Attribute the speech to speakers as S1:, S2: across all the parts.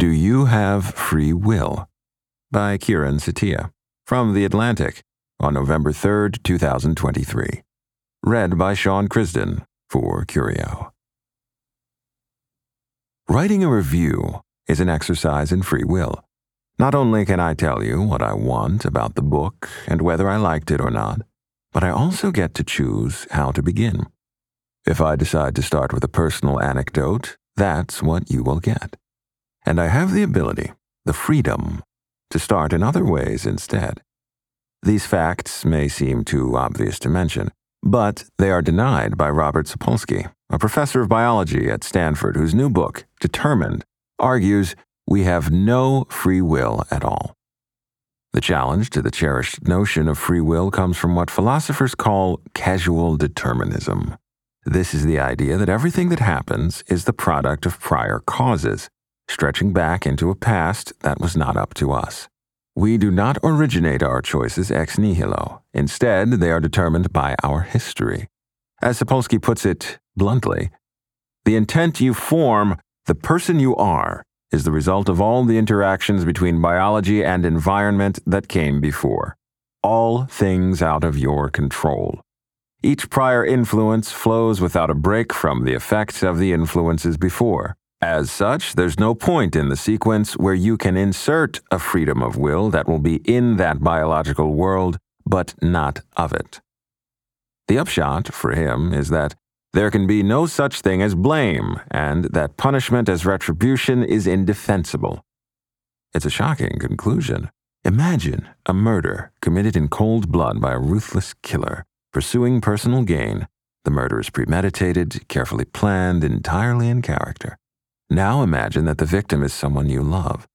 S1: Do You Have Free Will? by Kieran Setiya from The Atlantic on November 3, 2023. Read by Sean Crisden for Curio. Writing a review is an exercise in free will. Not only can I tell you what I want about the book and whether I liked it or not, but I also get to choose how to begin. If I decide to start with a personal anecdote, that's what you will get. And I have the ability, the freedom, to start in other ways instead. These facts may seem too obvious to mention, but they are denied by Robert Sapolsky, a professor of biology at Stanford whose new book, Determined, argues we have no free will at all. The challenge to the cherished notion of free will comes from what philosophers call causal determinism. This is the idea that everything that happens is the product of prior causes, stretching back into a past that was not up to us. We do not originate our choices ex nihilo. Instead, they are determined by our history. As Sapolsky puts it bluntly, the intent you form, the person you are, is the result of all the interactions between biology and environment that came before. All things out of your control. Each prior influence flows without a break from the effects of the influences before. As such, there's no point in the sequence where you can insert a freedom of will that will be in that biological world, but not of it. The upshot, for him, is that there can be no such thing as blame, and that punishment as retribution is indefensible. It's a shocking conclusion. Imagine a murder committed in cold blood by a ruthless killer, pursuing personal gain. The murder is premeditated, carefully planned, entirely in character. Now imagine that the victim is someone you love.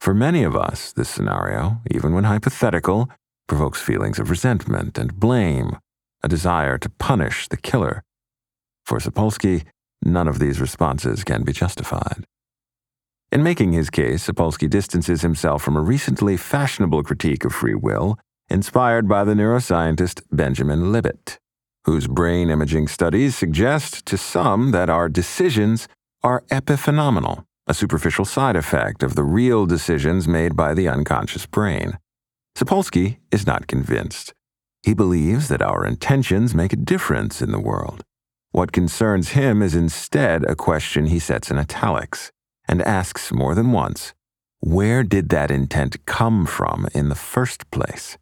S1: For many of us, this scenario, even when hypothetical, provokes feelings of resentment and blame, a desire to punish the killer. For Sapolsky, none of these responses can be justified. In making his case, Sapolsky distances himself from a recently fashionable critique of free will inspired by the neuroscientist Benjamin Libet, whose brain imaging studies suggest to some that our decisions are epiphenomenal, a superficial side effect of the real decisions made by the unconscious brain. Sapolsky is not convinced. He believes that our intentions make a difference in the world. What concerns him is instead a question he sets in italics and asks more than once where did that intent come from in the first place?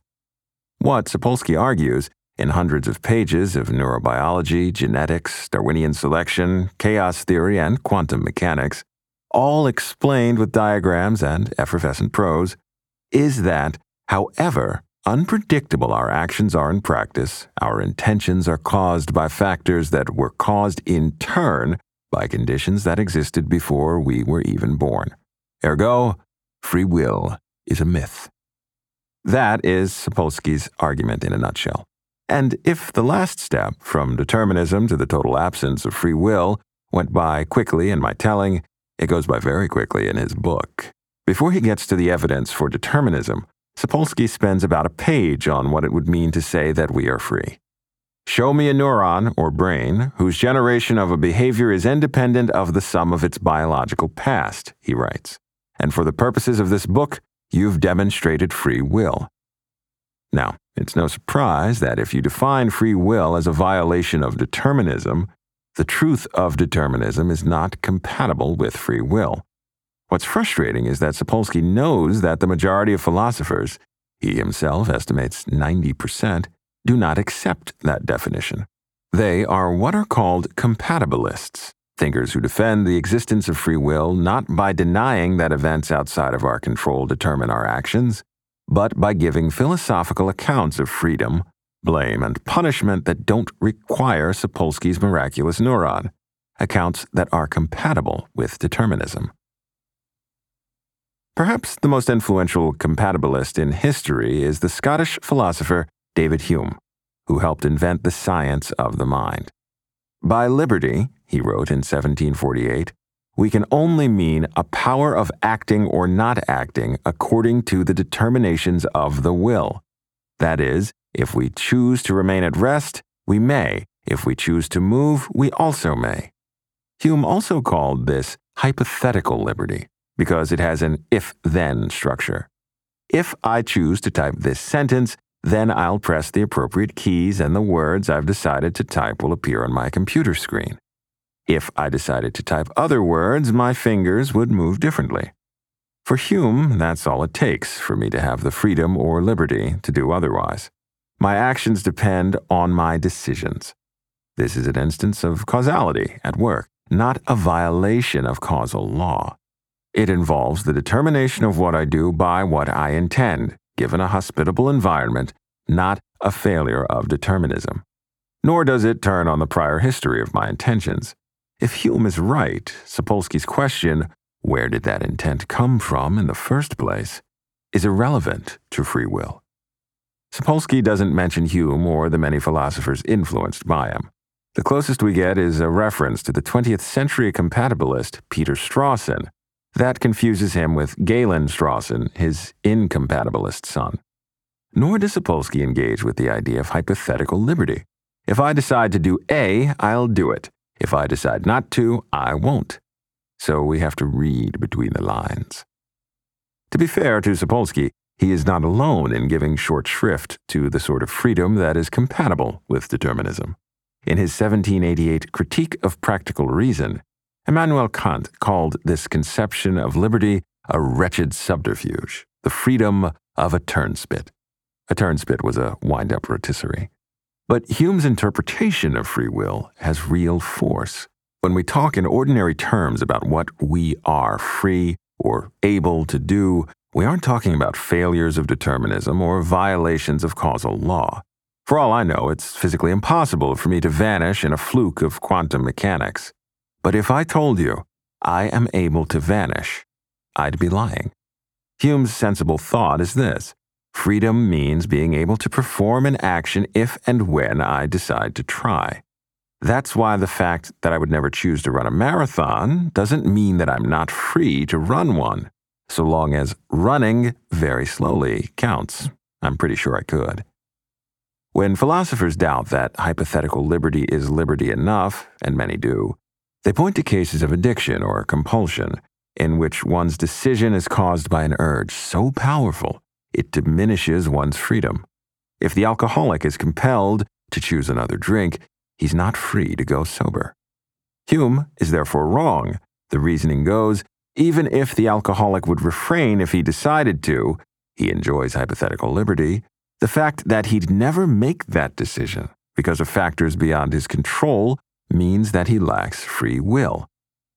S1: What Sapolsky argues in hundreds of pages of neurobiology, genetics, Darwinian selection, chaos theory, and quantum mechanics, all explained with diagrams and effervescent prose, is that, however unpredictable our actions are in practice, our intentions are caused by factors that were caused in turn by conditions that existed before we were even born. Ergo, free will is a myth. That is Sapolsky's argument in a nutshell. And if the last step, from determinism to the total absence of free will, went by quickly in my telling, it goes by very quickly in his book. Before he gets to the evidence for determinism, Sapolsky spends about a page on what it would mean to say that we are free. Show me a neuron, or brain, whose generation of a behavior is independent of the sum of its biological past, he writes. And for the purposes of this book, you've demonstrated free will. Now, it's no surprise that if you define free will as a violation of determinism, the truth of determinism is not compatible with free will. What's frustrating is that Sapolsky knows that the majority of philosophers, he himself estimates 90%, do not accept that definition. They are what are called compatibilists, thinkers who defend the existence of free will not by denying that events outside of our control determine our actions, but by giving philosophical accounts of freedom, blame, and punishment that don't require Sapolsky's miraculous neuron, accounts that are compatible with determinism. Perhaps the most influential compatibilist in history is the Scottish philosopher David Hume, who helped invent the science of the mind. By liberty, he wrote in 1748, we can only mean a power of acting or not acting according to the determinations of the will. That is, if we choose to remain at rest, we may. If we choose to move, we also may. Hume also called this hypothetical liberty because it has an if then structure. If I choose to type this sentence, then I'll press the appropriate keys and the words I've decided to type will appear on my computer screen. If I decided to type other words, my fingers would move differently. For Hume, that's all it takes for me to have the freedom or liberty to do otherwise. My actions depend on my decisions. This is an instance of causality at work, not a violation of causal law. It involves the determination of what I do by what I intend, given a hospitable environment, not a failure of determinism. Nor does it turn on the prior history of my intentions. If Hume is right, Sapolsky's question, where did that intent come from in the first place, is irrelevant to free will. Sapolsky doesn't mention Hume or the many philosophers influenced by him. The closest we get is a reference to the 20th century compatibilist Peter Strawson. That confuses him with Galen Strawson, his incompatibilist son. Nor does Sapolsky engage with the idea of hypothetical liberty. If I decide to do A, I'll do it. If I decide not to, I won't. So we have to read between the lines. To be fair to Sapolsky, he is not alone in giving short shrift to the sort of freedom that is compatible with determinism. In his 1788 Critique of Practical Reason, Immanuel Kant called this conception of liberty a wretched subterfuge, the freedom of a turnspit. A turnspit was a wind up rotisserie. But Hume's interpretation of free will has real force. When we talk in ordinary terms about what we are free or able to do, we aren't talking about failures of determinism or violations of causal law. For all I know, it's physically impossible for me to vanish in a fluke of quantum mechanics. But if I told you I am able to vanish, I'd be lying. Hume's sensible thought is this Freedom means being able to perform an action if and when I decide to try. That's why the fact that I would never choose to run a marathon doesn't mean that I'm not free to run one, so long as running very slowly counts. I'm pretty sure I could. When philosophers doubt that hypothetical liberty is liberty enough, and many do, they point to cases of addiction or compulsion in which one's decision is caused by an urge so powerful it diminishes one's freedom. If the alcoholic is compelled to choose another drink, he's not free to go sober. Hume is therefore wrong. The reasoning goes even if the alcoholic would refrain if he decided to, he enjoys hypothetical liberty, the fact that he'd never make that decision because of factors beyond his control means that he lacks free will.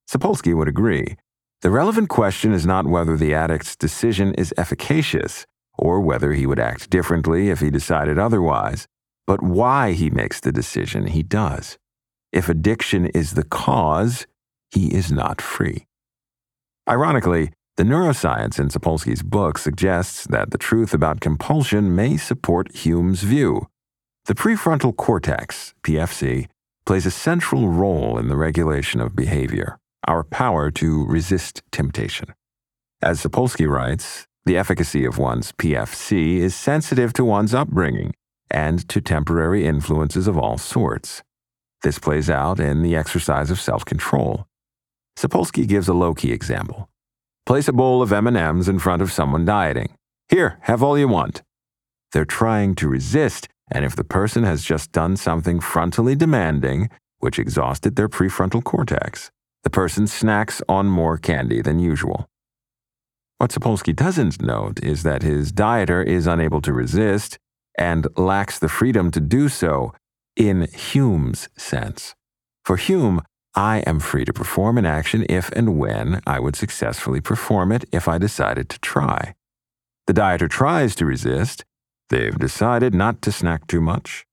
S1: Sapolsky would agree. The relevant question is not whether the addict's decision is efficacious, or whether he would act differently if he decided otherwise, but why he makes the decision he does. If addiction is the cause, he is not free. Ironically, the neuroscience in Sapolsky's book suggests that the truth about compulsion may support Hume's view. The prefrontal cortex, PFC, plays a central role in the regulation of behavior, our power to resist temptation. As Sapolsky writes, the efficacy of one's PFC is sensitive to one's upbringing and to temporary influences of all sorts. This plays out in the exercise of self-control. Sapolsky gives a low-key example. Place a bowl of M&Ms in front of someone dieting. Here, have all you want. They're trying to resist, and if the person has just done something frontally demanding, which exhausted their prefrontal cortex, the person snacks on more candy than usual. What Sapolsky doesn't note is that his dieter is unable to resist and lacks the freedom to do so in Hume's sense. For Hume, I am free to perform an action if and when I would successfully perform it if I decided to try. The dieter tries to resist. They've decided not to snack too much,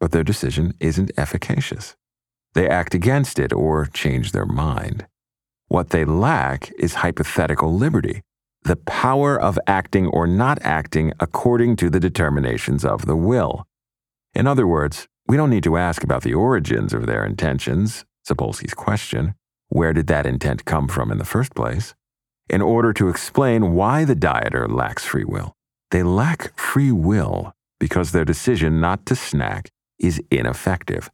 S1: but their decision isn't efficacious. They act against it or change their mind. What they lack is hypothetical liberty, the power of acting or not acting according to the determinations of the will. In other words, we don't need to ask about the origins of their intentions, Sapolsky's question. Where did that intent come from in the first place? In order to explain why the dieter lacks free will. They lack free will because their decision not to snack is ineffective.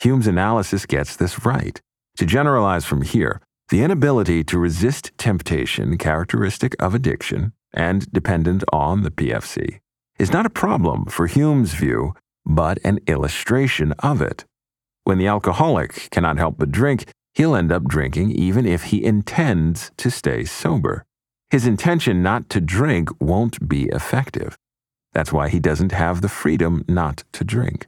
S1: Hume's analysis gets this right. To generalize from here, The inability to resist temptation, characteristic of addiction and dependent on the PFC, is not a problem for Hume's view, but an illustration of it. When the alcoholic cannot help but drink, he'll end up drinking even if he intends to stay sober. His intention not to drink won't be effective. That's why he doesn't have the freedom not to drink.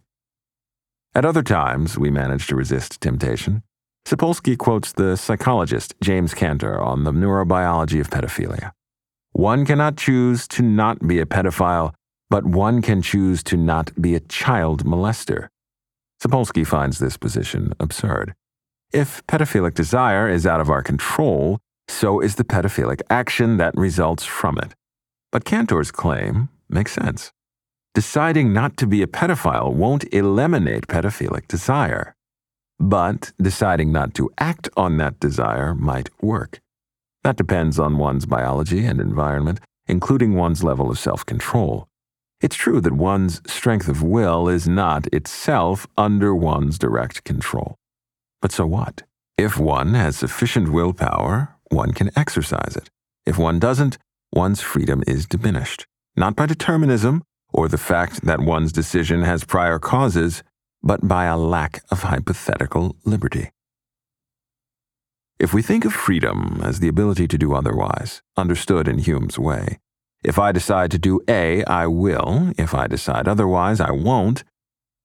S1: At other times, we manage to resist temptation. Sapolsky quotes the psychologist James Cantor on the neurobiology of pedophilia. One cannot choose to not be a pedophile, but one can choose to not be a child molester. Sapolsky finds this position absurd. If pedophilic desire is out of our control, so is the pedophilic action that results from it. But Cantor's claim makes sense. Deciding not to be a pedophile won't eliminate pedophilic desire. But deciding not to act on that desire might work. That depends on one's biology and environment, including one's level of self control. It's true that one's strength of will is not itself under one's direct control. But so what? If one has sufficient willpower, one can exercise it. If one doesn't, one's freedom is diminished, not by determinism or the fact that one's decision has prior causes, but by a lack of hypothetical liberty. If we think of freedom as the ability to do otherwise, understood in Hume's way, if I decide to do A, I will, if I decide otherwise, I won't,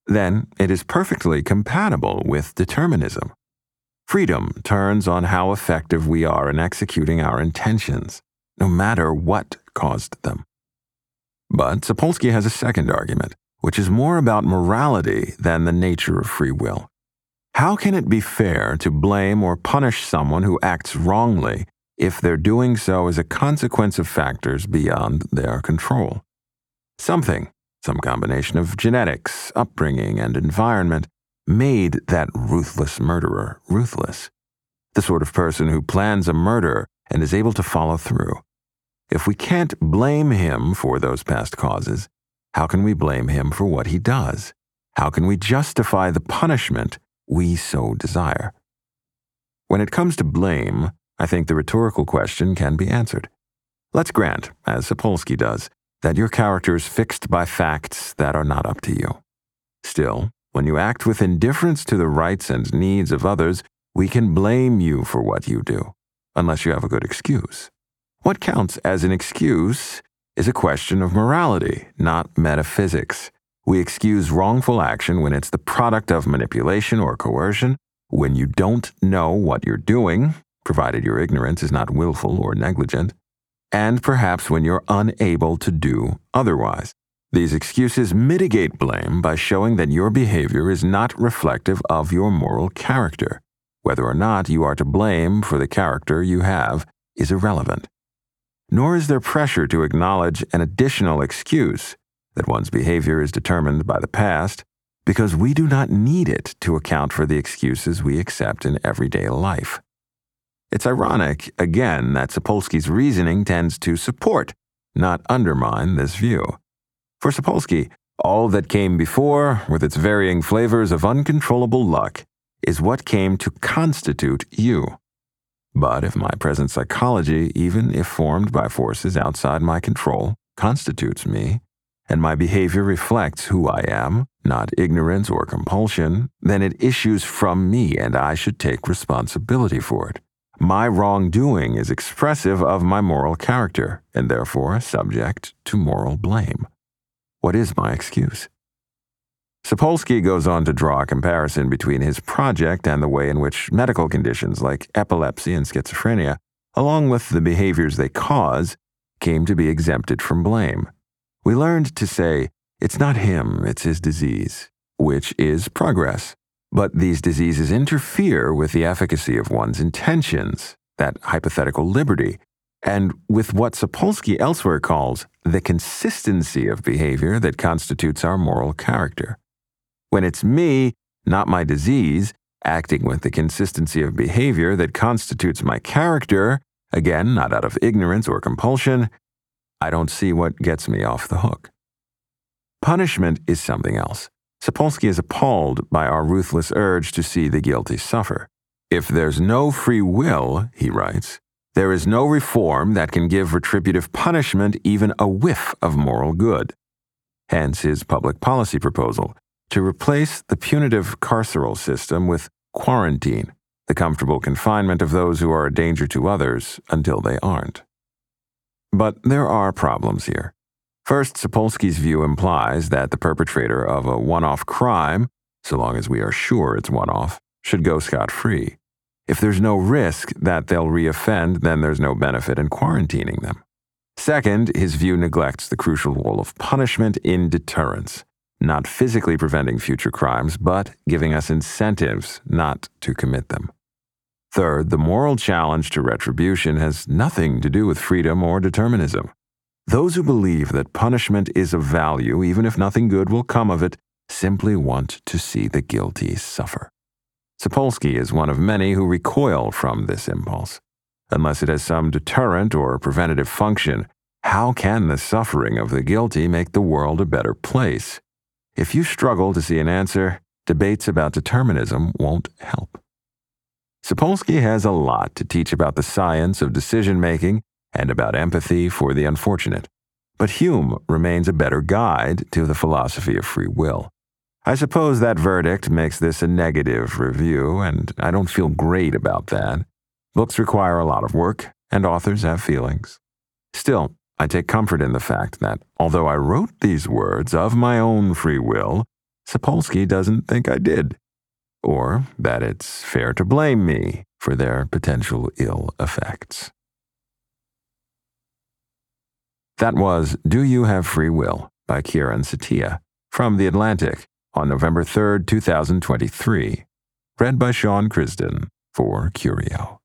S1: then it is perfectly compatible with determinism. Freedom turns on how effective we are in executing our intentions, no matter what caused them. But Sapolsky has a second argument which is more about morality than the nature of free will. How can it be fair to blame or punish someone who acts wrongly if their doing so is a consequence of factors beyond their control? Something, some combination of genetics, upbringing, and environment, made that ruthless murderer ruthless. The sort of person who plans a murder and is able to follow through. If we can't blame him for those past causes, how can we blame him for what he does? How can we justify the punishment we so desire? When it comes to blame, I think the rhetorical question can be answered. Let's grant, as Sapolsky does, that your character is fixed by facts that are not up to you. Still, when you act with indifference to the rights and needs of others, we can blame you for what you do, unless you have a good excuse. What counts as an excuse is a question of morality, not metaphysics. We excuse wrongful action when it's the product of manipulation or coercion, when you don't know what you're doing, provided your ignorance is not willful or negligent, and perhaps when you're unable to do otherwise. These excuses mitigate blame by showing that your behavior is not reflective of your moral character. Whether or not you are to blame for the character you have is irrelevant nor is there pressure to acknowledge an additional excuse that one's behavior is determined by the past, because we do not need it to account for the excuses we accept in everyday life. It's ironic, again, that Sapolsky's reasoning tends to support, not undermine, this view. For Sapolsky, all that came before, with its varying flavors of uncontrollable luck, is what came to constitute you. But if my present psychology, even if formed by forces outside my control, constitutes me, and my behavior reflects who I am, not ignorance or compulsion, then it issues from me and I should take responsibility for it. My wrongdoing is expressive of my moral character and therefore subject to moral blame. What is my excuse? Sapolsky goes on to draw a comparison between his project and the way in which medical conditions like epilepsy and schizophrenia, along with the behaviors they cause, came to be exempted from blame. We learned to say, it's not him, it's his disease, which is progress. But these diseases interfere with the efficacy of one's intentions, that hypothetical liberty, and with what Sapolsky elsewhere calls the consistency of behavior that constitutes our moral character. When it's me, not my disease, acting with the consistency of behavior that constitutes my character, again, not out of ignorance or compulsion, I don't see what gets me off the hook. Punishment is something else. Sapolsky is appalled by our ruthless urge to see the guilty suffer. If there's no free will, he writes, there is no reform that can give retributive punishment even a whiff of moral good. Hence his public policy proposal to replace the punitive carceral system with quarantine, the comfortable confinement of those who are a danger to others until they aren't. But there are problems here. First, Sapolsky's view implies that the perpetrator of a one off crime, so long as we are sure it's one off, should go scot free. If there's no risk that they'll reoffend, then there's no benefit in quarantining them. Second, his view neglects the crucial role of punishment in deterrence, not physically preventing future crimes, but giving us incentives not to commit them. Third, the moral challenge to retribution has nothing to do with freedom or determinism. Those who believe that punishment is of value, even if nothing good will come of it, simply want to see the guilty suffer. Sapolsky is one of many who recoil from this impulse. Unless it has some deterrent or preventative function, how can the suffering of the guilty make the world a better place? If you struggle to see an answer, debates about determinism won't help. Sapolsky has a lot to teach about the science of decision making and about empathy for the unfortunate, but Hume remains a better guide to the philosophy of free will. I suppose that verdict makes this a negative review, and I don't feel great about that. Books require a lot of work, and authors have feelings. Still, I take comfort in the fact that although I wrote these words of my own free will, Sapolsky doesn't think I did, or that it's fair to blame me for their potential ill effects. That was Do You Have Free Will by Kieran Setiya from The Atlantic on November 3, 2023. Read by Sean Crisden for Curio.